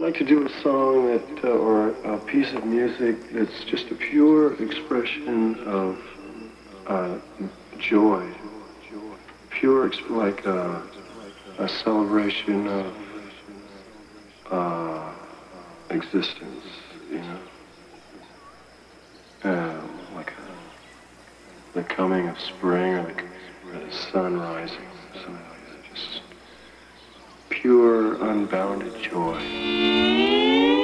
I'd like to do a song that, uh, or a piece of music that's just a pure expression of uh, joy. Pure, like a, a celebration of uh, existence, you know? Um, like a, the coming of spring or the, or the sun rising, something like that. Just pure, unbounded joy.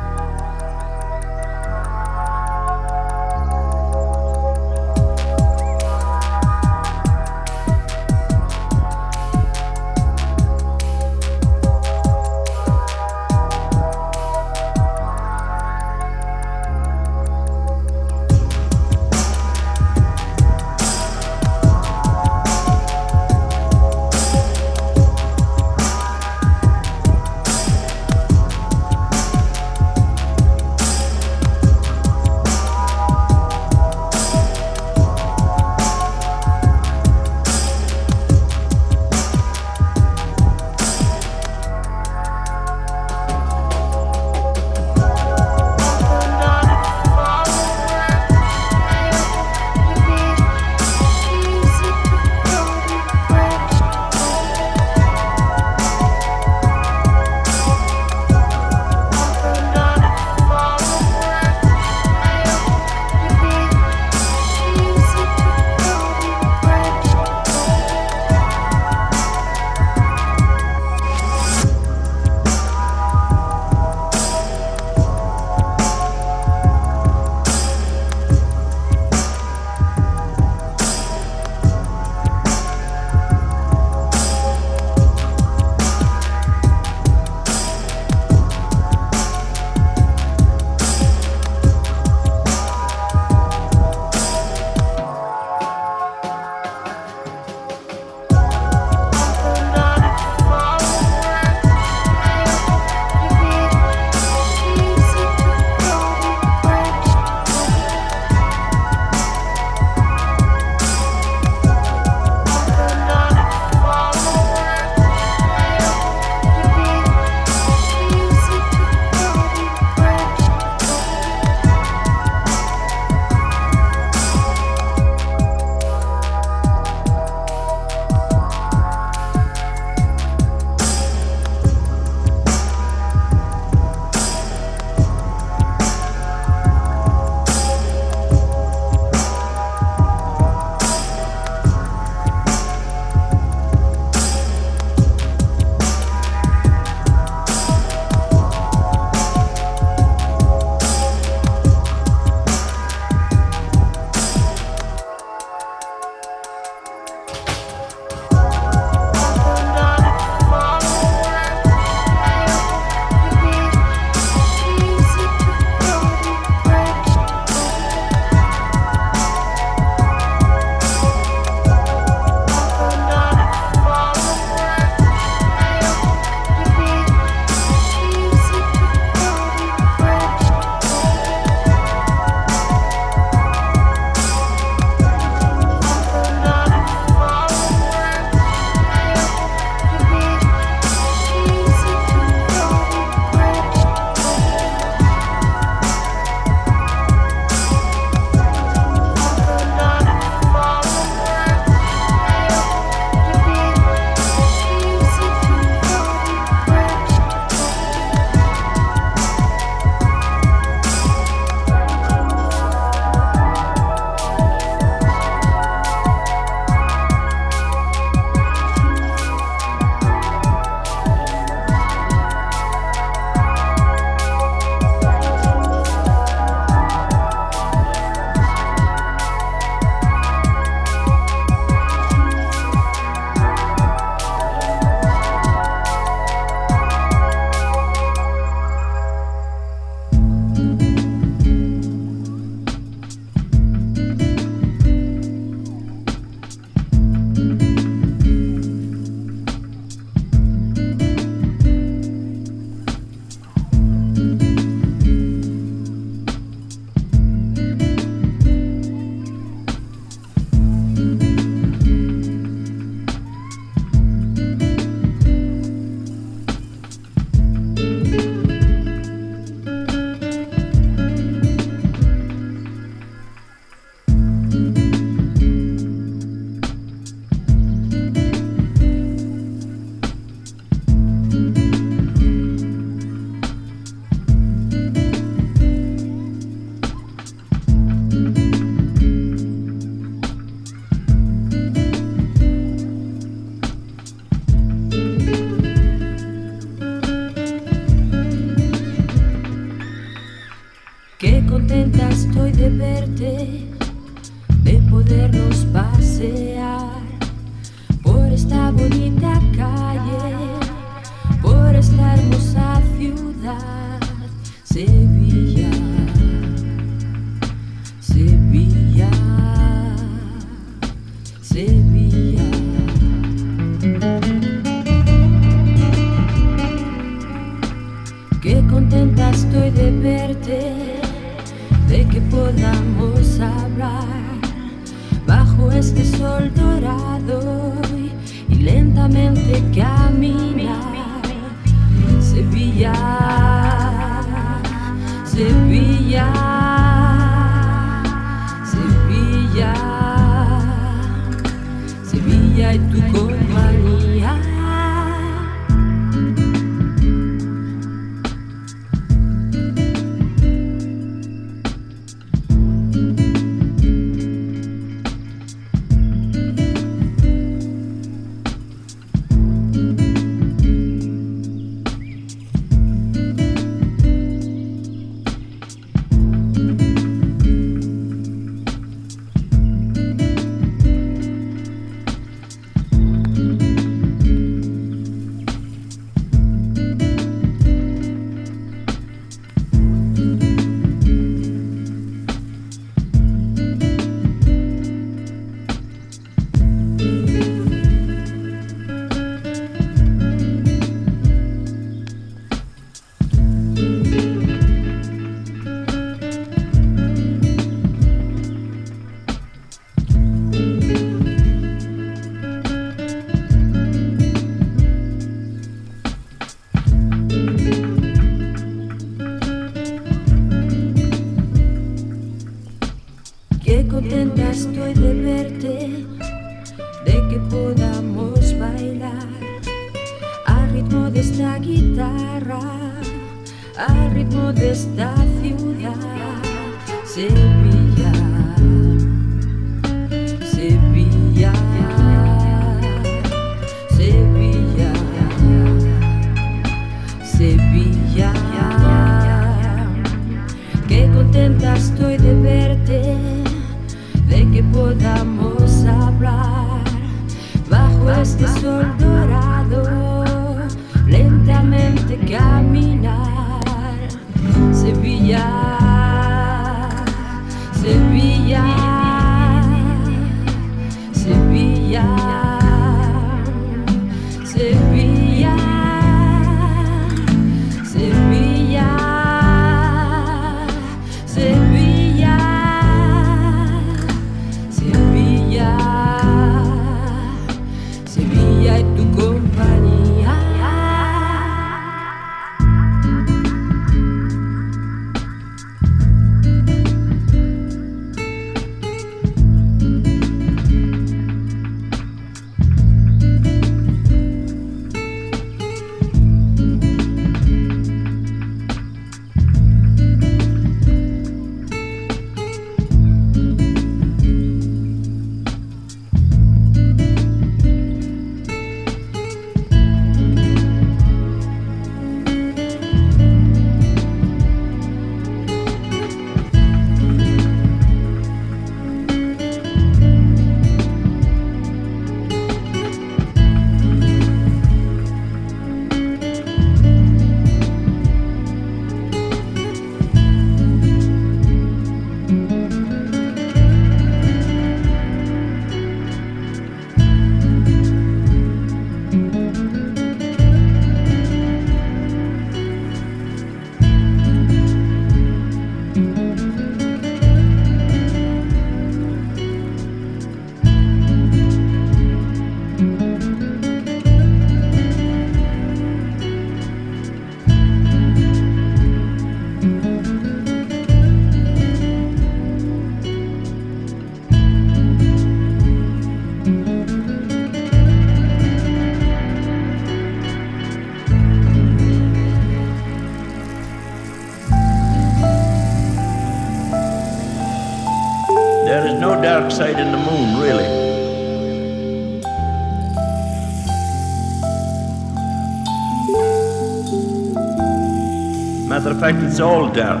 It's all dark.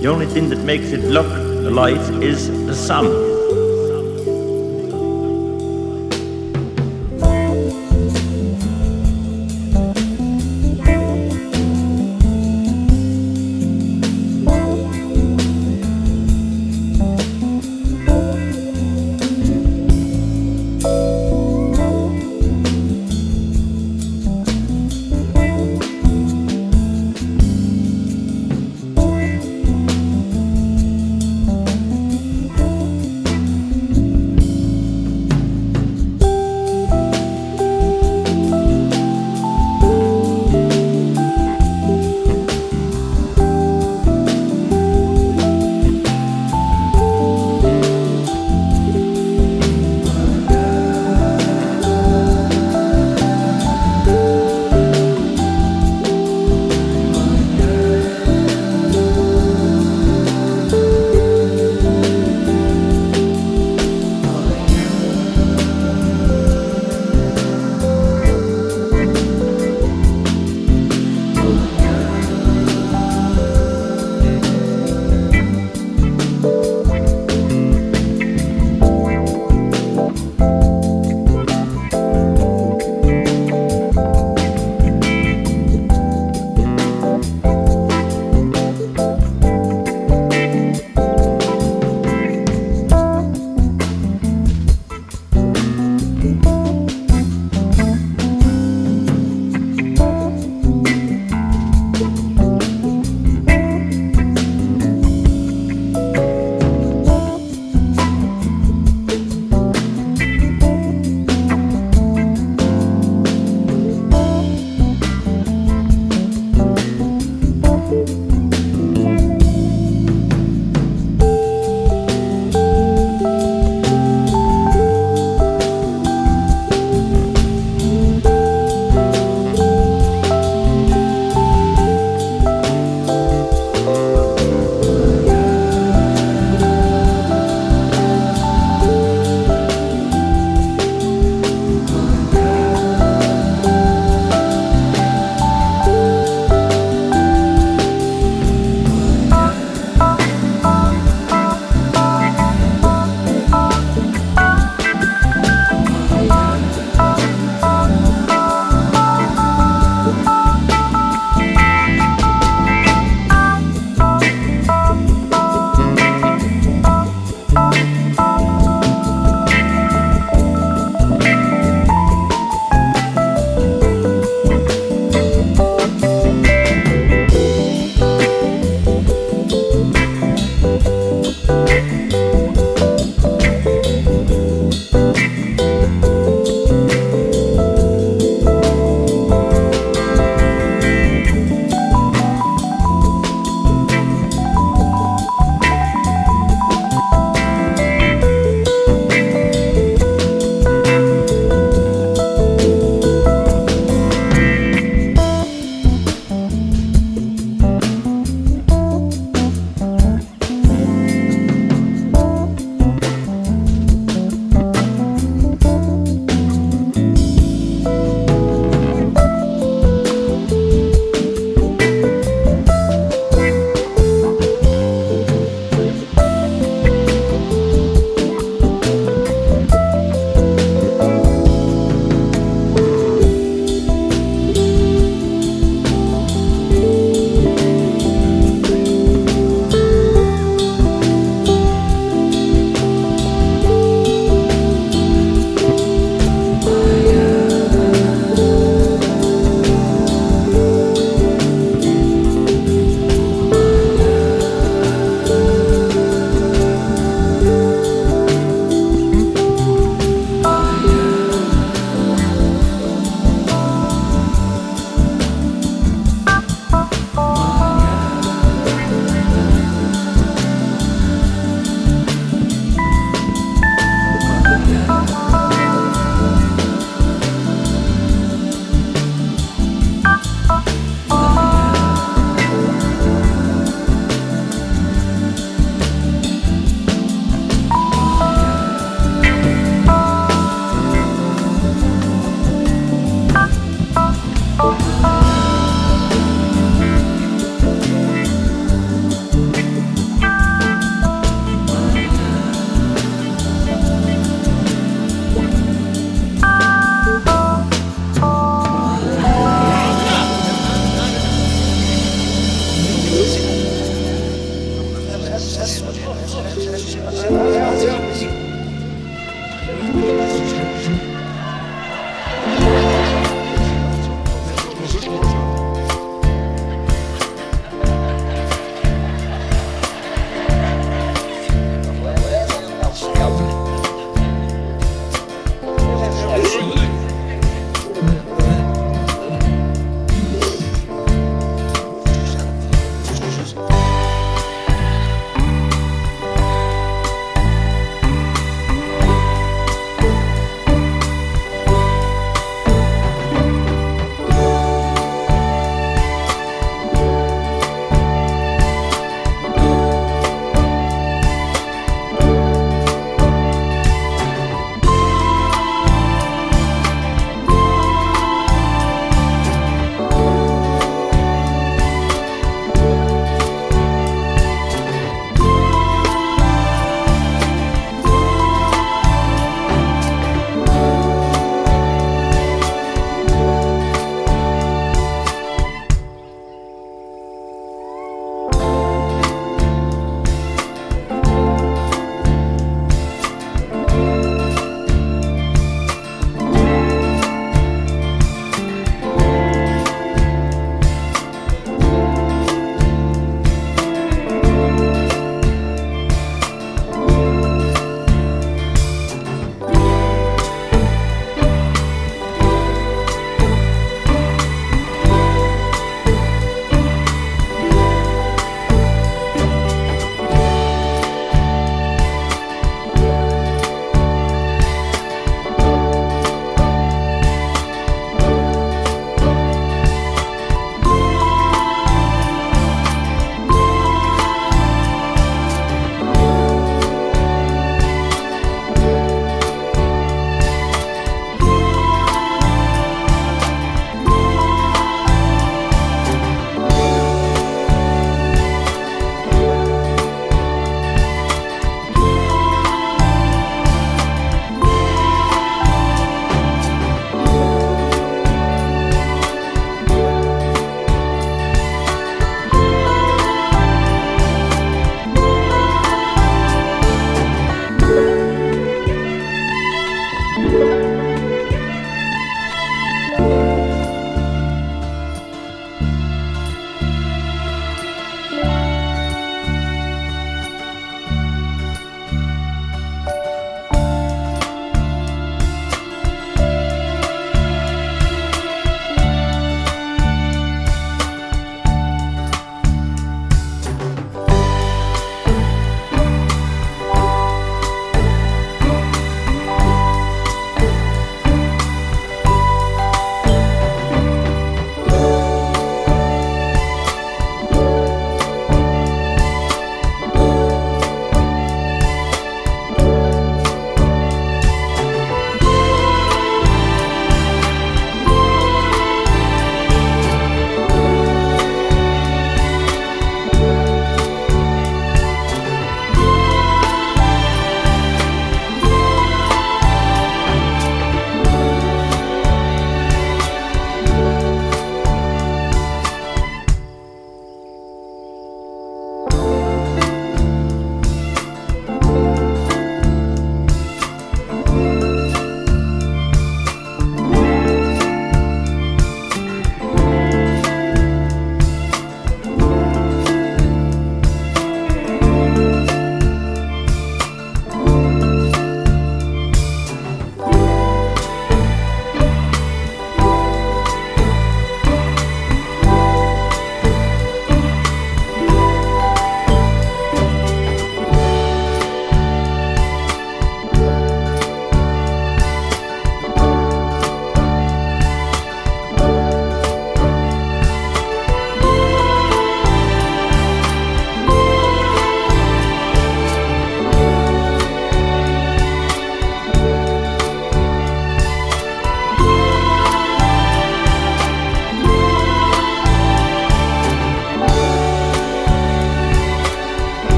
The only thing that makes it look alive is the sun.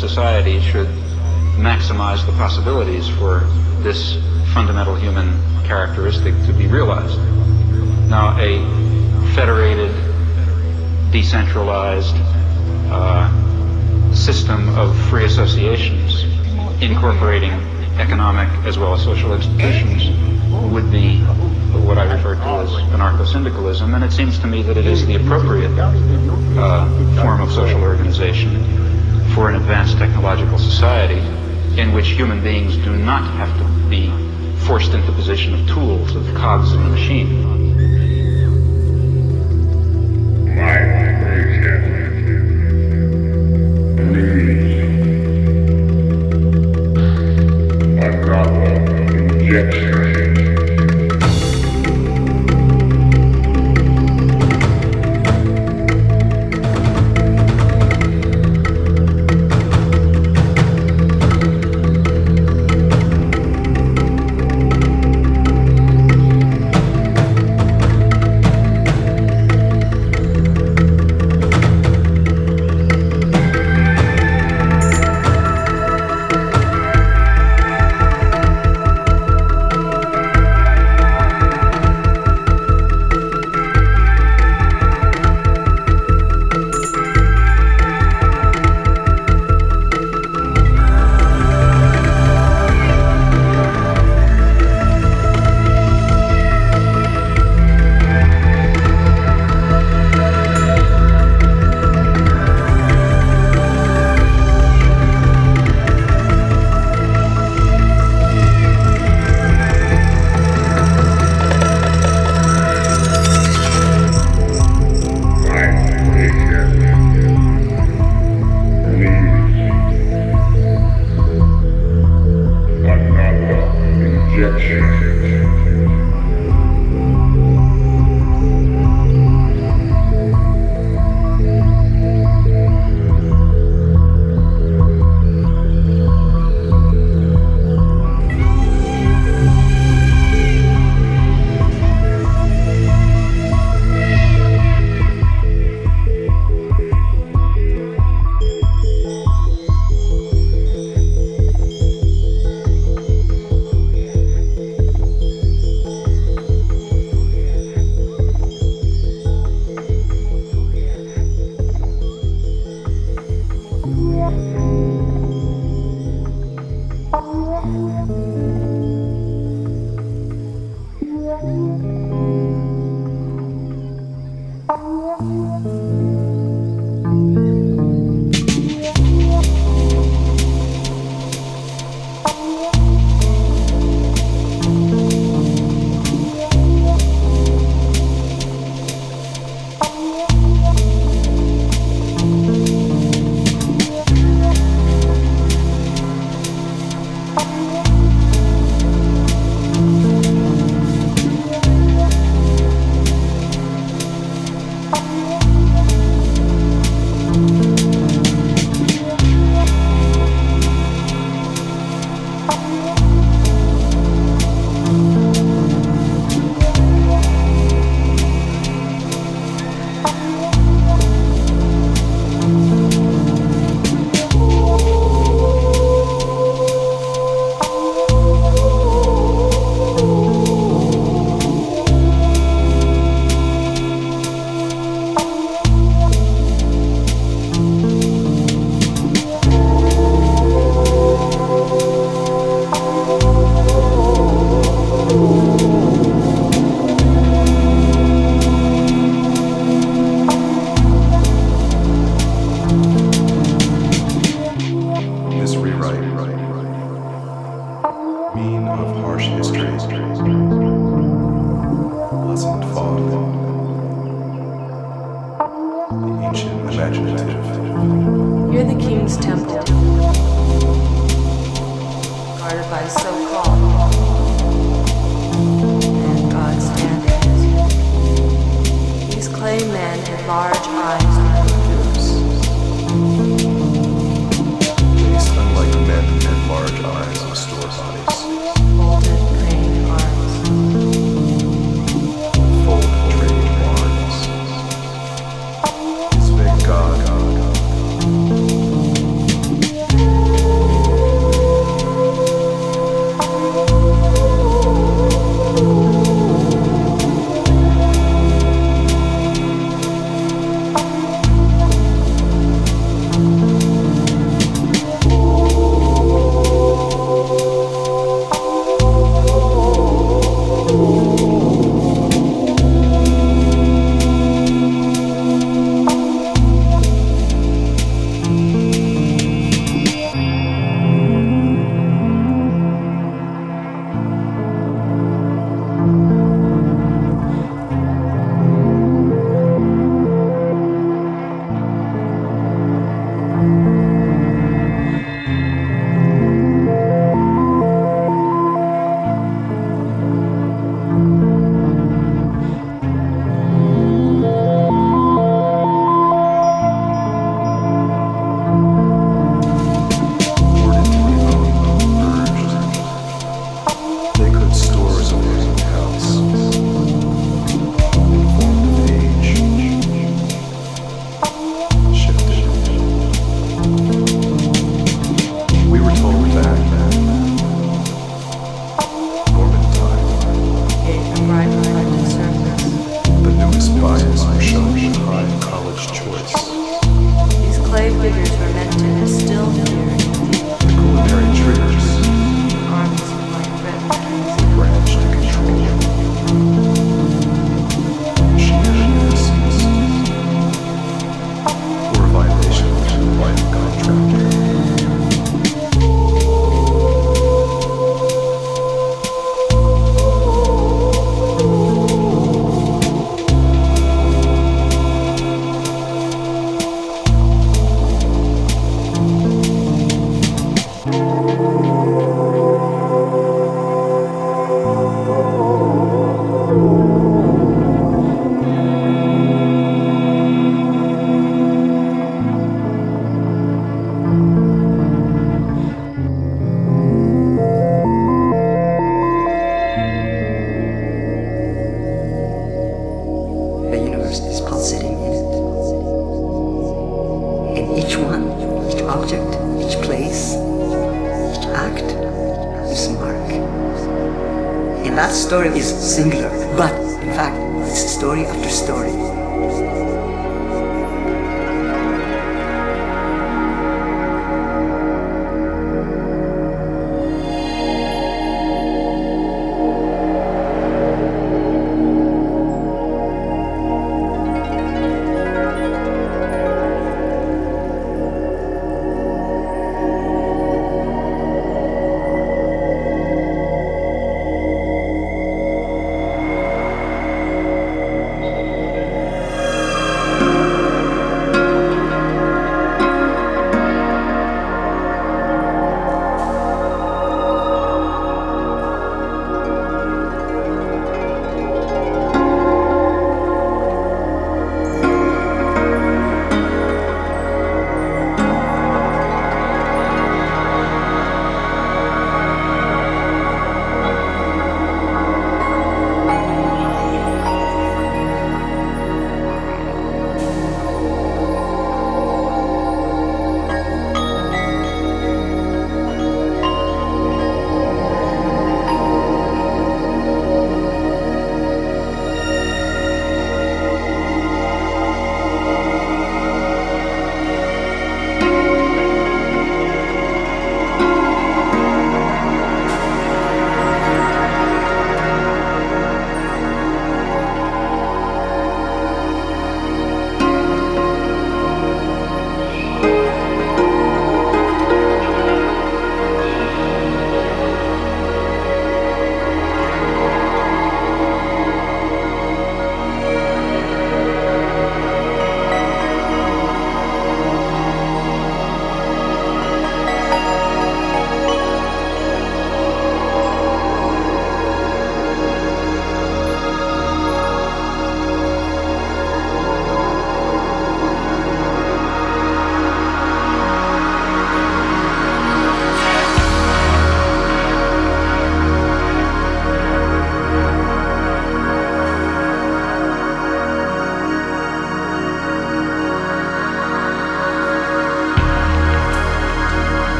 Society should maximize the possibilities for this fundamental human characteristic to be realized. Now, a federated, decentralized uh, system of free associations incorporating economic as well as social institutions would be what I refer to as anarcho-syndicalism, and it seems to me that it is the appropriate uh, form of social organization for an advanced technological society in which human beings do not have to be forced into the position of tools, of cogs in the machine.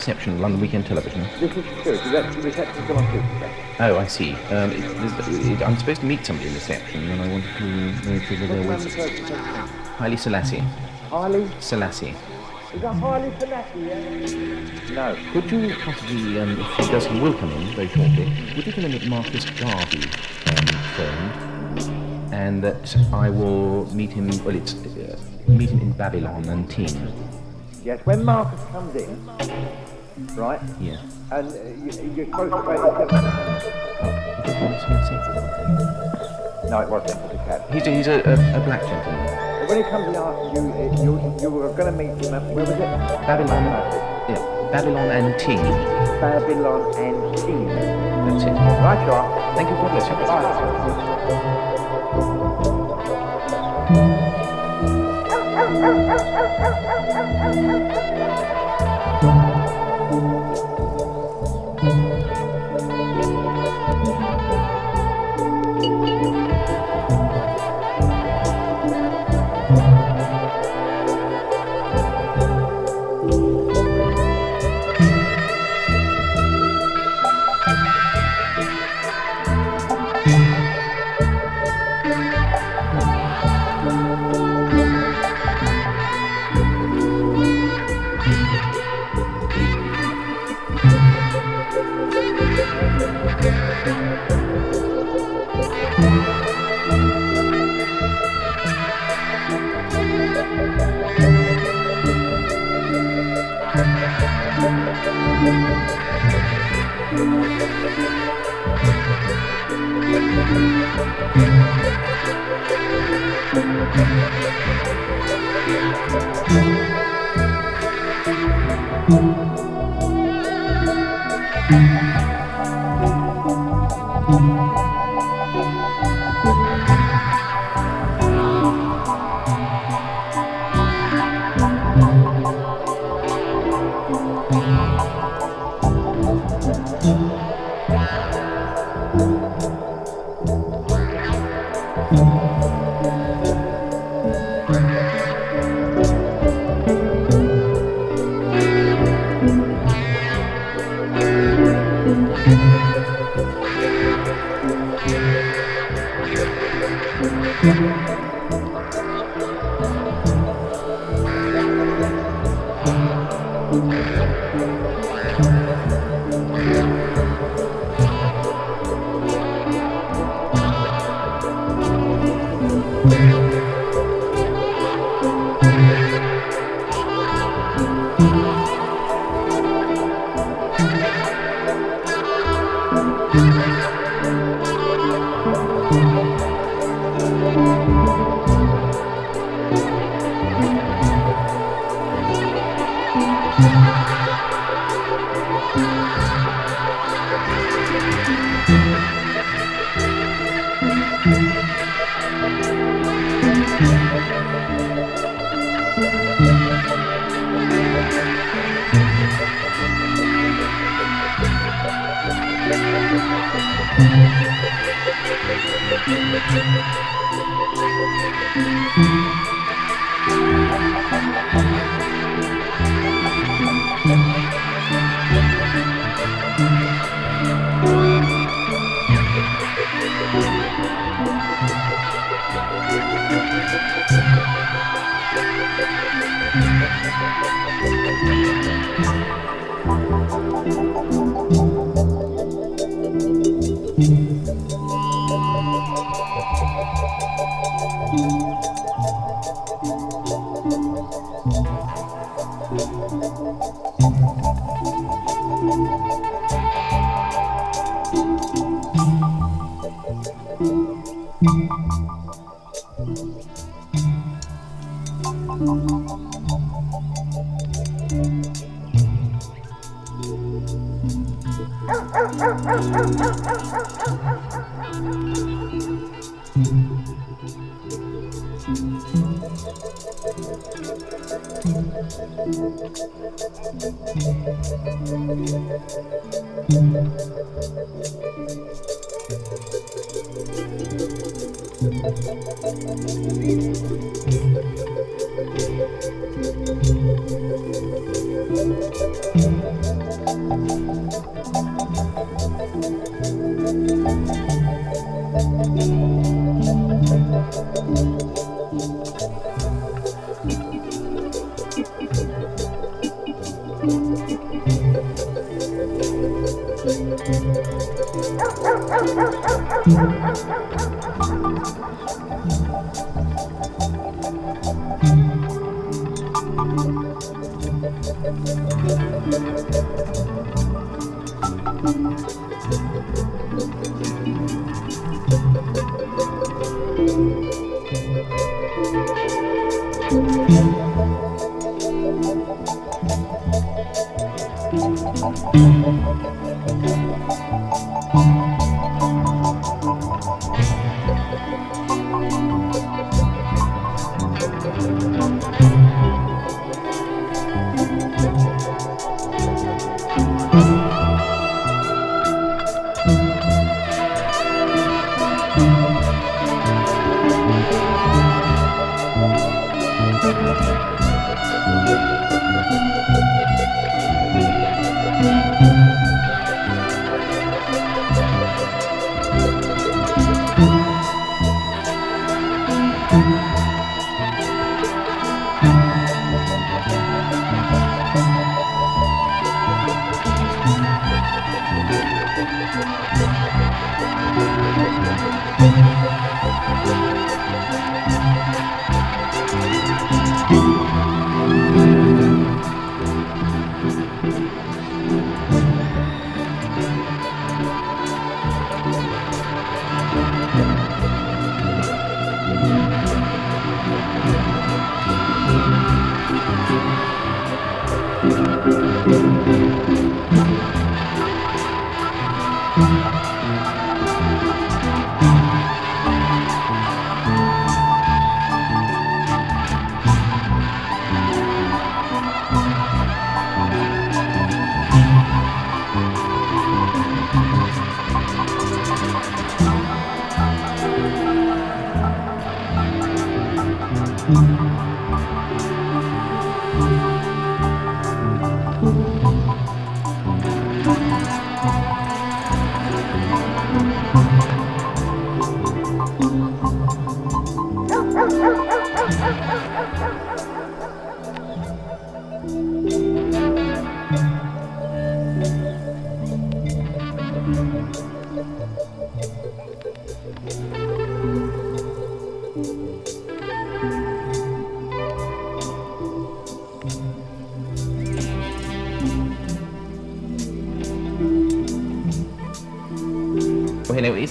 Reception London Weekend Television? This is true. That's reception come on Tuesday. Oh, I see. Um, it, it, I'm supposed to meet somebody in reception, and I wanted to know if whether there What's was... the name of the person? Haile Selassie. Harley? Selassie. Is that Harley Selassie, yeah? No. Could you possibly, um, if he does, he will come in very shortly, would you tell him that Marcus Garvey um, phoned, and that I will meet him, well, it's, uh, meet him in Babylon and Team. Yes, when Marcus comes in, right, Yeah. and uh, you, you're supposed to wait. No, it wasn't. It was a cab. He's a, he's a, a, a black gentleman. When he comes in after you, uh, you, you were going to meet him at, where was it? Babylon, yeah, Babylon and Team. Babylon and Team. That's it. Right, you are. Thank you, for you. Bye. Thank you.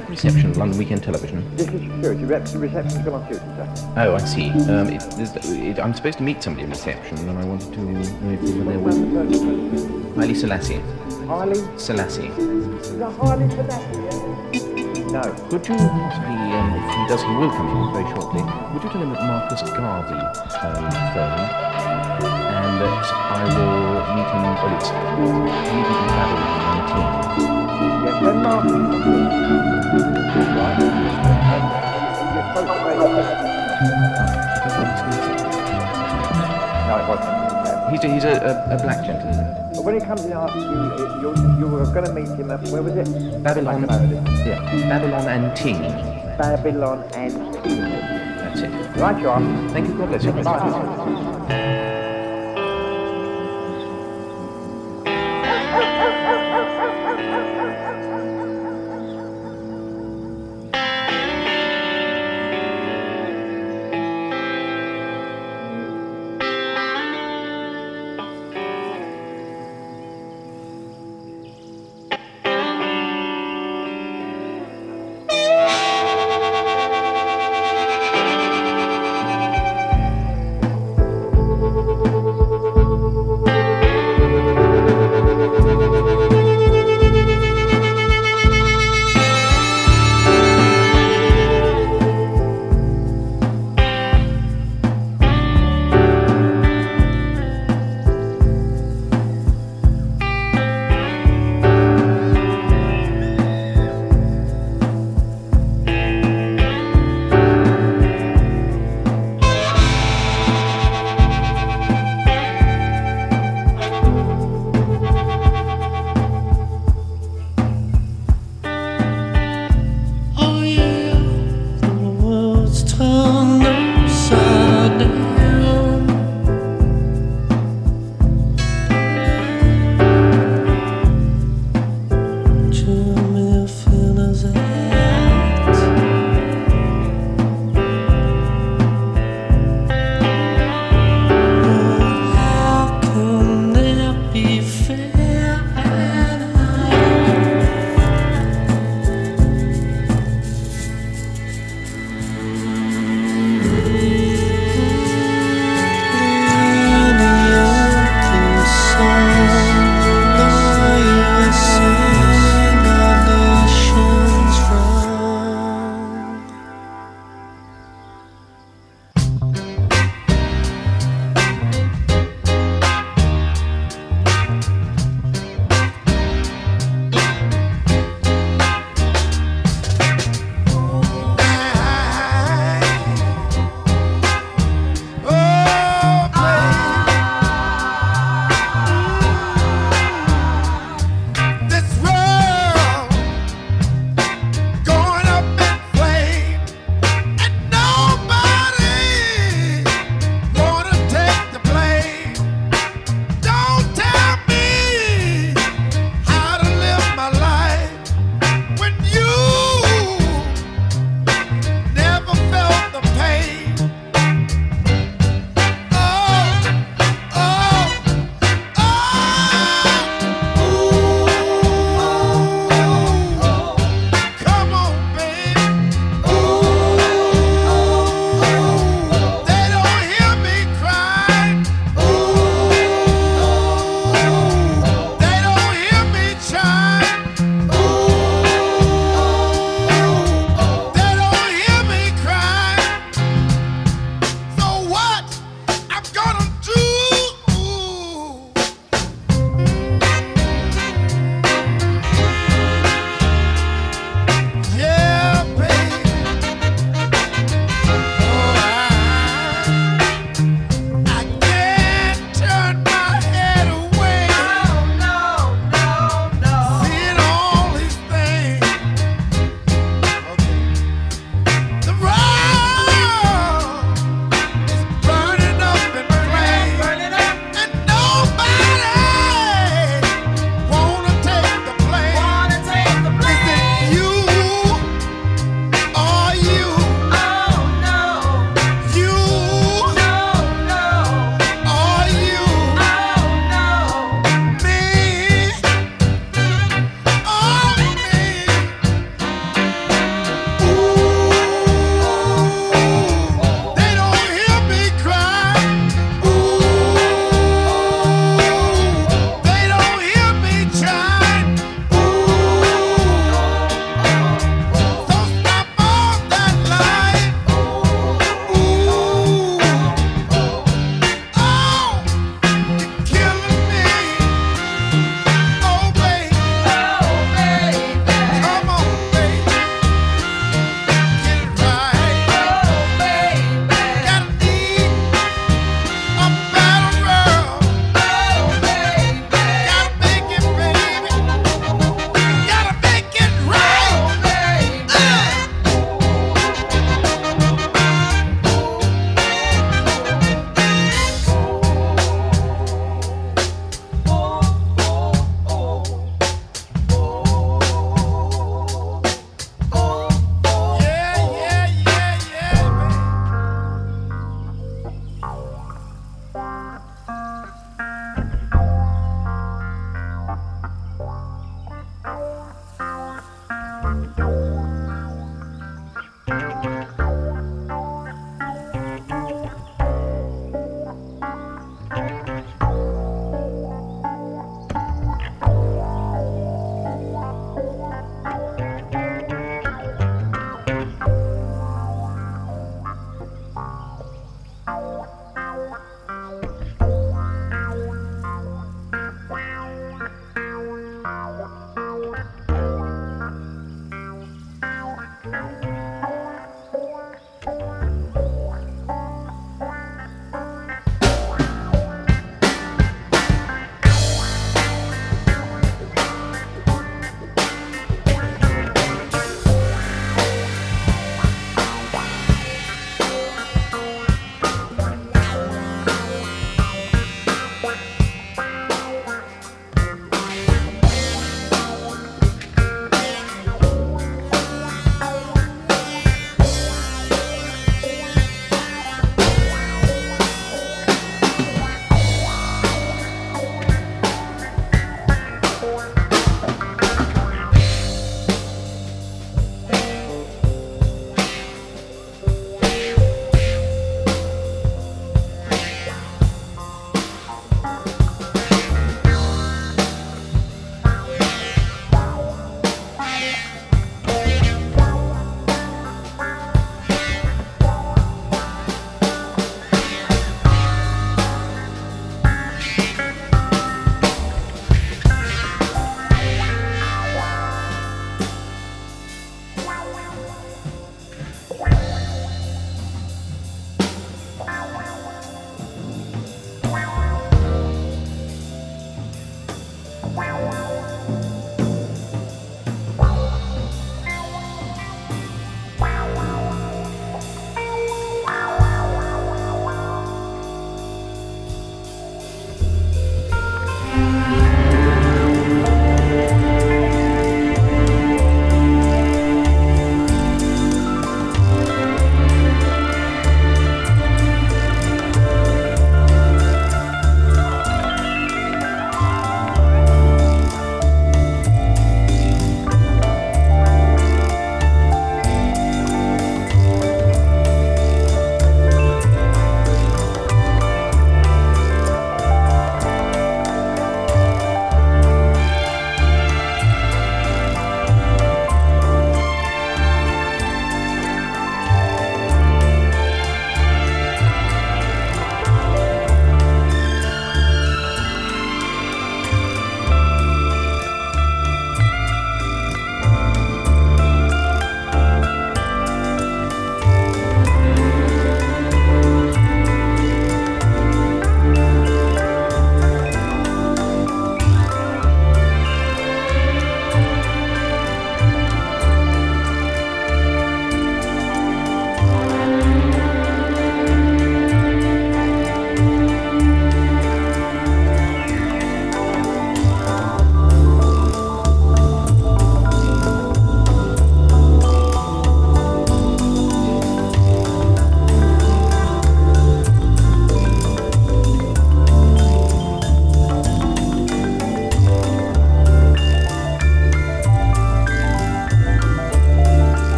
That reception, London Weekend Television? This is security. Reception's gone on duty, sir. Oh, I see. Um, it, it, I'm supposed to meet somebody in reception, and I wanted to know if they were there Haile Selassie. Harley? Selassie. Is that Harley for? No. Could you possibly, um, if he does, he will come in very shortly, would you tell him that Marcus Garvey um, phoned, and that I will meet him, well, it's meet him in Babylon 19. He's a, he's a, a, a black gentleman. But when he comes in after you, you, you were going to meet him at, where was it? Babylon, I know this. yeah, Babylon and Ting. Babylon and King. That's it. Right, John. Thank you, God bless you. Bye.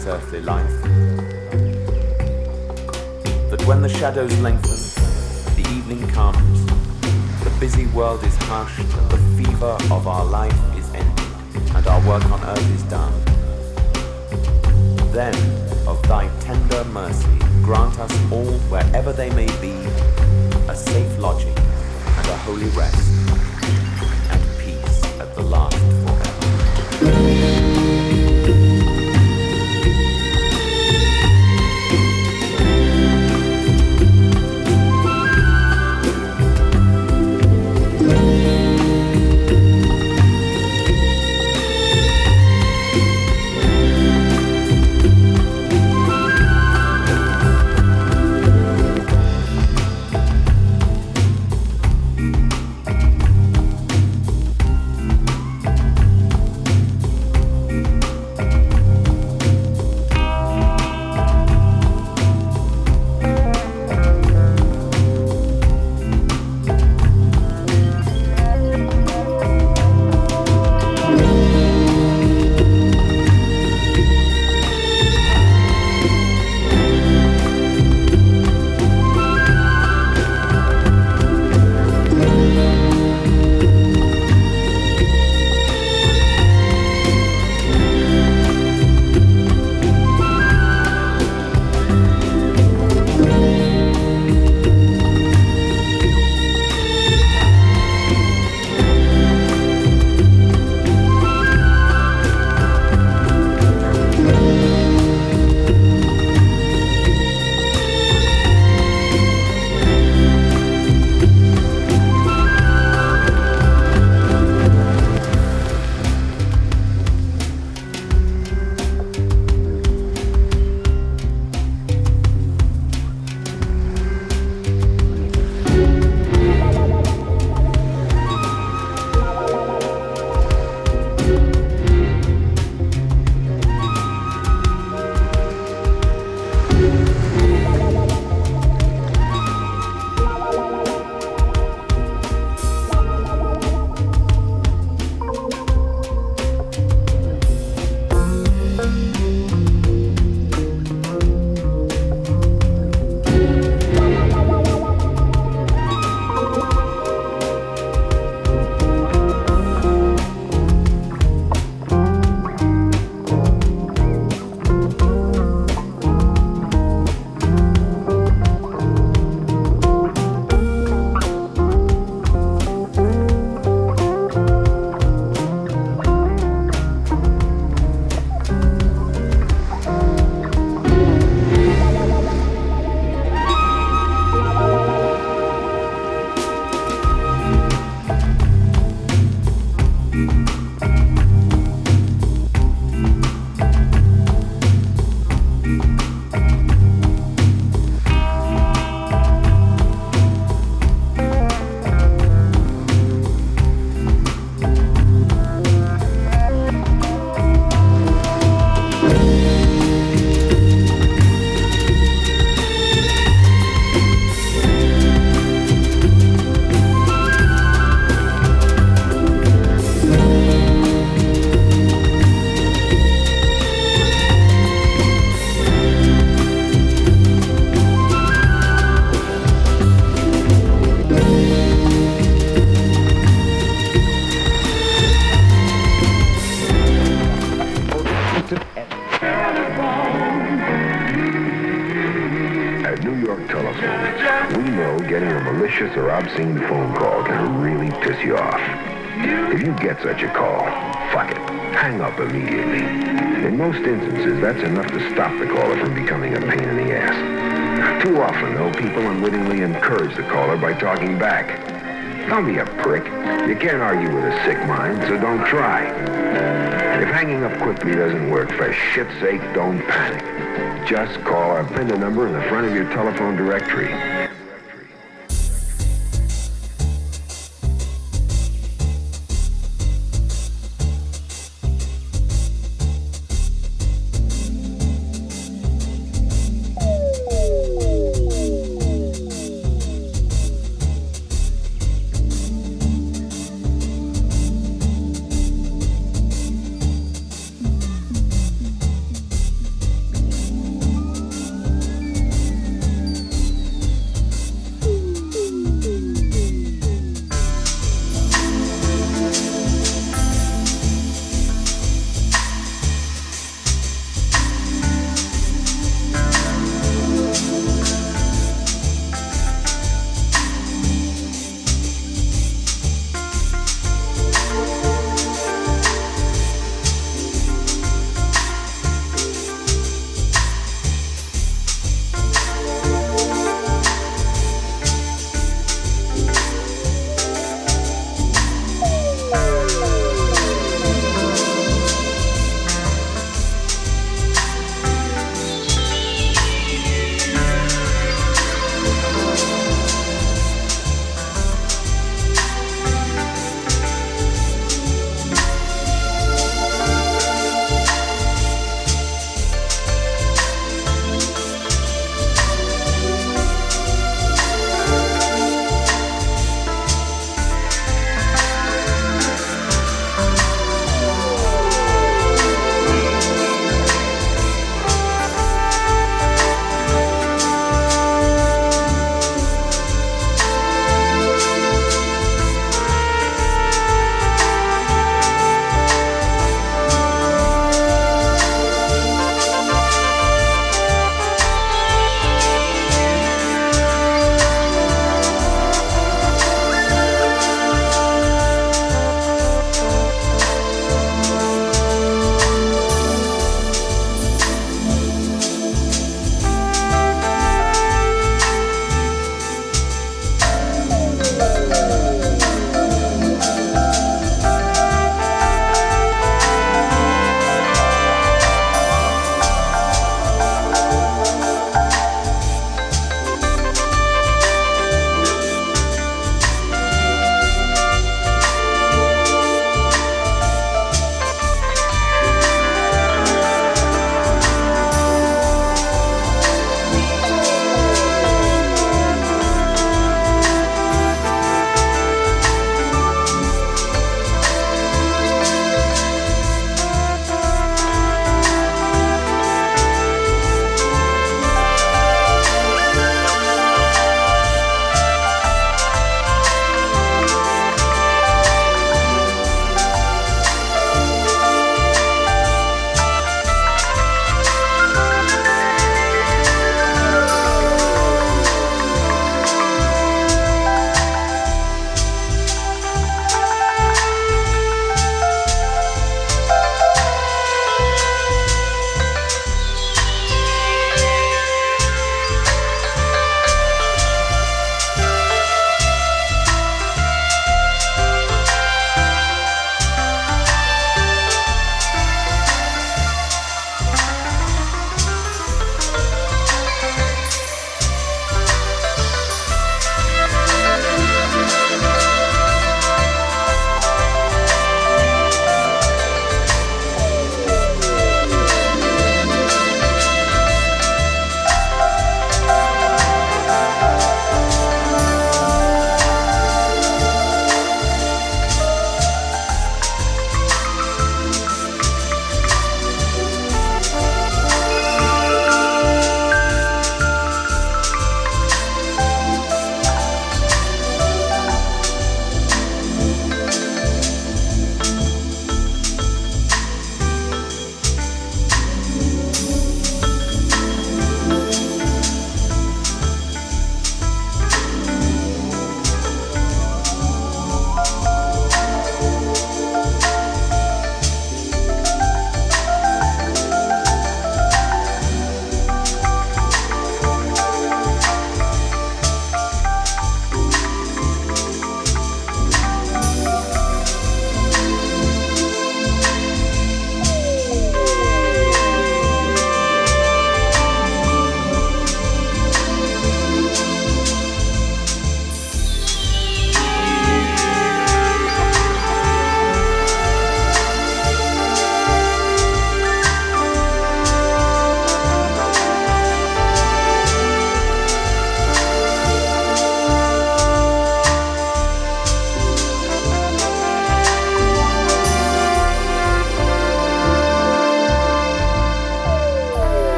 this earthly life. That when the shadows lengthen, the evening comes, the busy world is hushed, and the fever of our life is ended, and our work on earth is done. Then, of thy tender mercy, grant us all, wherever they may be, a safe lodging and a holy rest.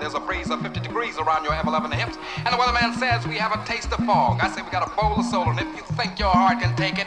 There's a breeze of 50 degrees around your F11 hips. And the weatherman says we have a taste of fog. I say we got a bowl of soul, and if you think your heart can take it,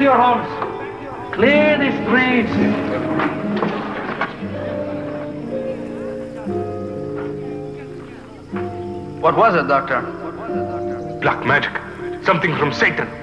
to your homes. Clear the streets. What was it, Doctor? Black magic. Something from Satan.